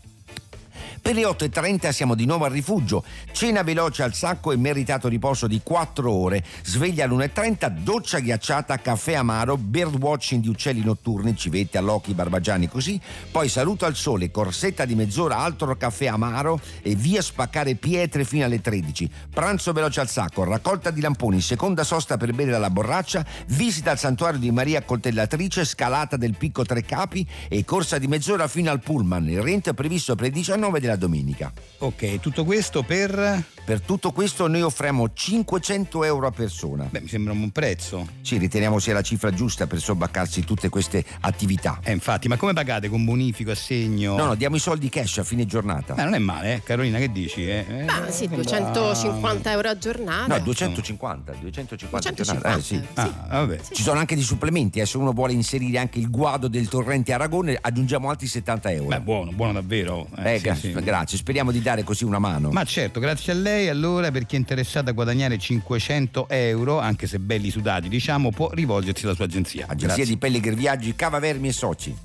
K: Per le 8.30 siamo di nuovo al rifugio. Cena veloce al sacco e meritato riposo di 4 ore. Sveglia all'1.30, doccia ghiacciata, caffè amaro, birdwatching di uccelli notturni, civette, allocchi, barbagiani, così. Poi saluto al sole, corsetta di mezz'ora, altro caffè amaro e via spaccare pietre fino alle 13. Pranzo veloce al sacco, raccolta di lamponi, seconda sosta per bere dalla borraccia, visita al santuario di Maria Coltellatrice, scalata del picco Tre Capi e corsa di mezz'ora fino al pullman. Il rientro è previsto per le 19 della domenica.
D: Ok, tutto questo per...
K: Per tutto questo noi offriamo 500 euro a persona.
D: Beh, mi sembra un buon prezzo.
K: Sì, riteniamo sia la cifra giusta per sobbaccarsi tutte queste attività.
D: Eh, infatti, ma come pagate? Con bonifico, assegno?
K: No, no, diamo i soldi cash a fine giornata.
D: Beh, non è male, eh? Carolina, che dici? Eh? Eh,
C: Ah, sì,
D: sembra-
C: 250 euro a giornata.
K: No, 250, 250 a
C: 250,
K: giornata. Eh, sì.
D: Ah, vabbè.
K: Ci sono anche dei supplementi, eh, se uno vuole inserire anche il guado del torrente Aragone aggiungiamo altri 70 euro.
D: Beh, buono, buono davvero.
K: Eh,
D: sì,
K: gra-
D: sì.
K: Grazie, speriamo di dare così una mano.
D: Ma certo, grazie a lei. Allora, per chi è interessato a guadagnare 500 euro, anche se belli sudati, diciamo, può rivolgersi alla sua agenzia.
K: Agenzia
D: Grazie.
K: di Pellegrini Viaggi, Cava Vermi e Soci.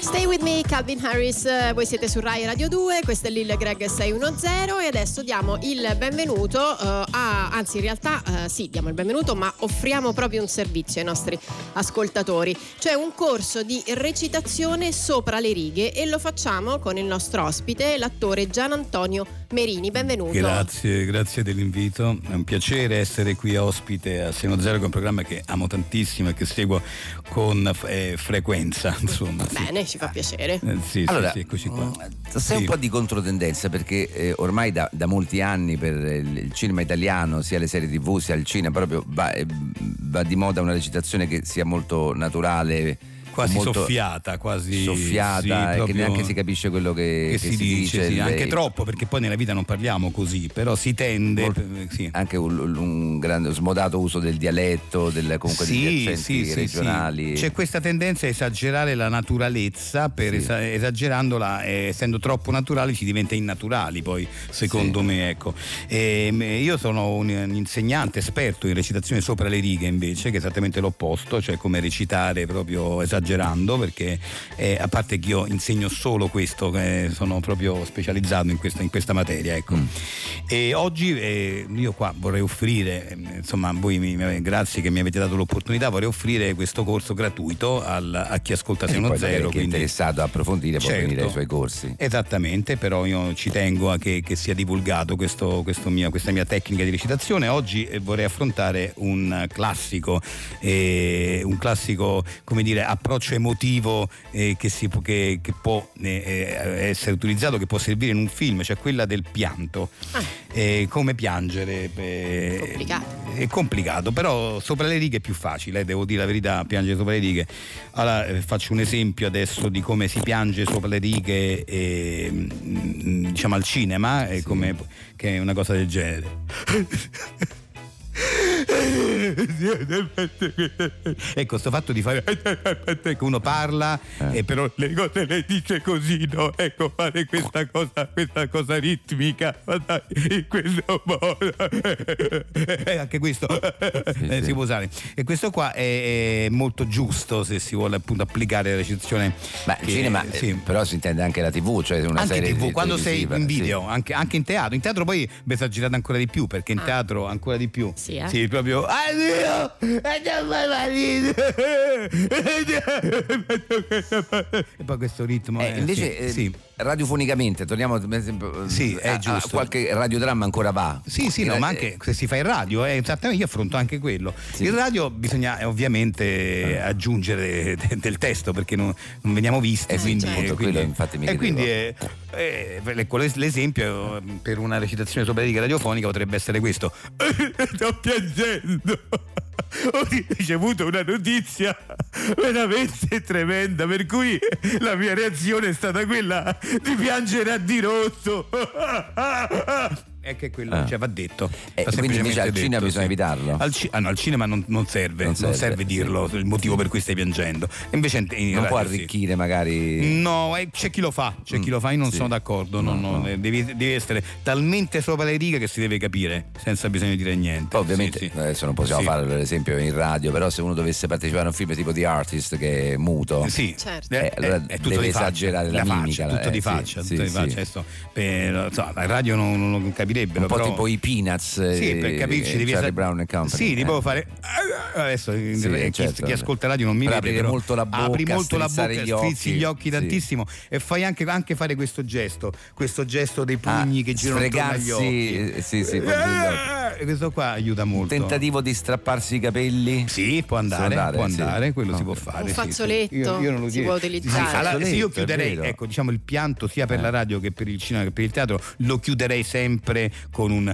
C: Stay with me, Calvin Harris. eh, Voi siete su Rai Radio 2, questo è Lil Greg 610 e adesso diamo il benvenuto eh, a, anzi in realtà eh, sì, diamo il benvenuto, ma offriamo proprio un servizio ai nostri ascoltatori, cioè un corso di recitazione sopra le righe e lo facciamo con il nostro ospite, l'attore Gian Antonio Merini. Benvenuto.
D: Grazie, grazie dell'invito. È un piacere essere qui ospite a Seno Zero, che è un programma che amo tantissimo e che seguo con eh, frequenza. Insomma, sì.
C: Bene, ci fa piacere.
D: Eh, sì,
E: Allora,
D: sì, sì, eccoci qua.
E: Sei
D: Sì.
E: un po' di controtendenza perché eh, ormai da, da molti anni per il, il cinema italiano, sia le serie tv sia il cinema, proprio va, eh, va di moda una recitazione che sia molto naturale.
D: Quasi soffiata, quasi
E: soffiata
D: sì,
E: e che
D: proprio-
E: neanche si capisce quello che,
D: che si, dice, sì,
E: il-
D: anche troppo perché poi nella vita non parliamo così, però si tende.
E: Molto-
D: eh, sì.
E: anche un, un grande smodato uso del dialetto, del, comunque degli accenti regionali.
D: C'è questa tendenza a esagerare la naturalezza, per
E: Sì.
D: esa- esagerandola, eh, essendo troppo naturali, ci diventa innaturali poi, secondo me. Ecco. Ehm, io sono un, un insegnante esperto in recitazione sopra le righe invece, che è esattamente l'opposto, cioè come recitare proprio esagerando, perché eh, a parte che io insegno solo questo, eh, sono proprio specializzato in questa, in questa materia. Ecco.
E: Mm.
D: E oggi eh, io qua vorrei offrire, insomma, voi mi, grazie che mi avete dato l'opportunità, vorrei offrire questo corso gratuito al- a chi ascolta
E: E
D: Seno
E: poi magari
D: Zero.
E: chi è interessato a approfondire può
D: Certo.
E: venire ai suoi corsi.
D: Esattamente, però io ci tengo a che, che sia divulgato questo- questo mio- questa mia tecnica di recitazione. Oggi eh, vorrei affrontare un classico, eh, un classico, come dire, approccio emotivo eh, che, si può- che- che può eh, eh, essere utilizzato, che può servire in un film, cioè quella del pianto. Eh, come piangere eh,
C: Complicato.
D: è complicato, però sopra le righe è più facile, eh, devo dire la verità, piangere sopra le righe. Allora faccio un esempio adesso di come si piange sopra le righe eh, mm, diciamo al cinema, eh, come- che è una cosa del genere. ecco, sto fatto di fare che uno parla e però le cose le dice così, no? Ecco, fare questa cosa, questa cosa ritmica dai, in questo modo. Eh, anche questo eh, si può usare. E questo qua è, è molto giusto se si vuole appunto applicare la recitazione.
E: Ma il
D: che-
E: cinema, eh,
D: sì.
E: però si intende anche la TV, cioè una
D: anche
E: serie
D: tv,
E: di-
D: quando sei in
E: sì.
D: video, anche, anche in teatro. In teatro poi è esagerato ancora di più, perché in teatro ancora di più.
C: Sì, eh?
D: proprio. Addio! E mai marito! E poi questo ritmo.
E: Eh,
D: eh,
E: invece
D: sì,
E: eh,
D: sì.
E: Radiofonicamente, torniamo
D: Sì, è
E: a- a qualche radiodramma ancora va.
D: Sì, sì, no,
E: Eh,
D: ma anche se si fa in radio, eh, esattamente, io affronto anche quello. In radio bisogna eh, ovviamente aggiungere de- del testo perché non, non veniamo visti.
E: Eh sì,
D: quindi,
E: appunto,
D: quindi-
E: quello infatti mi
D: e quindi eh, eh, l'es- l'esempio eh, per una recitazione sopra riga radiofonica potrebbe essere questo. Sto piangendo. Ho ricevuto una notizia veramente tremenda, per cui la mia reazione è stata quella di piangere a dirotto. È che quello
E: Ah.
D: cioè, va detto.
E: Eh,
D: Va
E: quindi invece
D: semplicemente
E: al cinema
D: detto,
E: bisogna
D: sì.
E: evitarlo?
D: Al, ci- ah, no, al cinema non, non serve,
E: Non
D: non
E: serve,
D: serve, dirlo, il motivo per cui stai piangendo. E invece in, in
E: non può
D: radio sì.
E: arricchire magari.
D: No, eh, c'è chi lo fa, c'è chi lo fa, io non
E: sì.
D: sono d'accordo, no, no, eh, Devi, devi essere talmente sopra le righe che si deve capire, senza bisogno di dire niente.
E: Poi ovviamente
D: Sì, sì.
E: adesso non possiamo
D: Sì.
E: fare per esempio in radio, però se uno dovesse partecipare a un film tipo The Artist che è muto,
D: Sì,
C: Certo.
E: eh, allora
D: è, è tutto
E: deve
D: faccia,
E: esagerare la,
D: faccia,
E: mimica.
D: tutto
E: eh,
D: di
E: sì,
D: faccia,
E: sì,
D: tutto di
E: sì.
D: faccia. Adesso, per, insomma, la radio non, non lo capirebbero.
E: Un po'
D: però-
E: tipo i Peanuts
D: Sì,
E: eh,
D: per capirci
E: eh,
D: devi
E: Charlie Brown e Company.
D: Sì,
E: eh.
D: proprio fare adesso eh,
E: Sì,
D: chi,
E: certo.
D: chi ascolta radio non mi
E: Per
D: vede
E: aprire
D: però
E: molto la bocca,
D: apri molto la bocca,
E: gli
D: strizzi gli
E: occhi. Sì.
D: tantissimo e fai anche, anche fare questo gesto, questo gesto dei pugni
E: Ah,
D: che girano intorno agli occhi.
E: eh, sì, sì, proprio gli occhi.
D: Eh, questo qua aiuta molto.
E: Tentativo di strapparsi i capelli?
D: Sì, può andare,
E: andare,
D: può
E: sì.
D: andare, quello
E: No.
D: si può fare.
C: Un
D: sì, sì.
C: fazzoletto
D: Io- io non lo
C: si
D: direi.
C: può
D: Sì,
C: utilizzare.
D: allora, se io chiuderei, ecco, diciamo il pianto sia per
E: Eh.
D: la radio che per il cinema che per il teatro, lo chiuderei sempre con un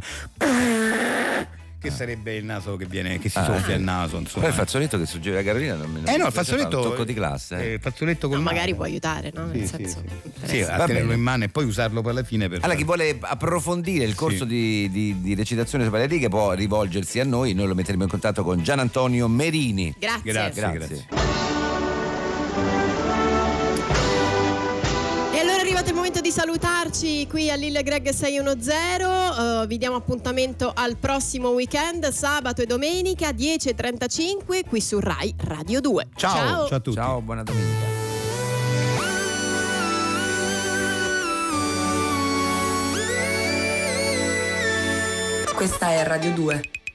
D: che sarebbe il naso che viene che si
E: Ah.
D: soffia il naso,
E: Poi
D: insomma.
E: il fazzoletto che suggerì la Carolina non me
D: Eh no, il
E: Un
D: fazzoletto
E: tocco di classe.
D: eh, il fazzoletto col
C: No, magari può aiutare, no? Nel
D: Sì,
C: senso.
D: Sì, a
E: Va
D: tenerlo in mano e poi usarlo poi alla fine per
E: Allora, chi
D: fare-
E: vuole approfondire il corso
D: Sì.
E: di, di- di recitazione sopra le righe può rivolgersi a noi, noi lo metteremo in contatto con Gian Antonio Merini.
C: Grazie.
D: Grazie,
E: Grazie.
D: grazie.
C: Momento di salutarci qui a Lille Greg 610. Eh, vi diamo appuntamento al prossimo weekend, sabato e domenica 10.35 qui su Rai Radio 2.
D: Ciao, ciao a tutti.
E: Ciao, buona domenica.
O: Questa è Radio 2.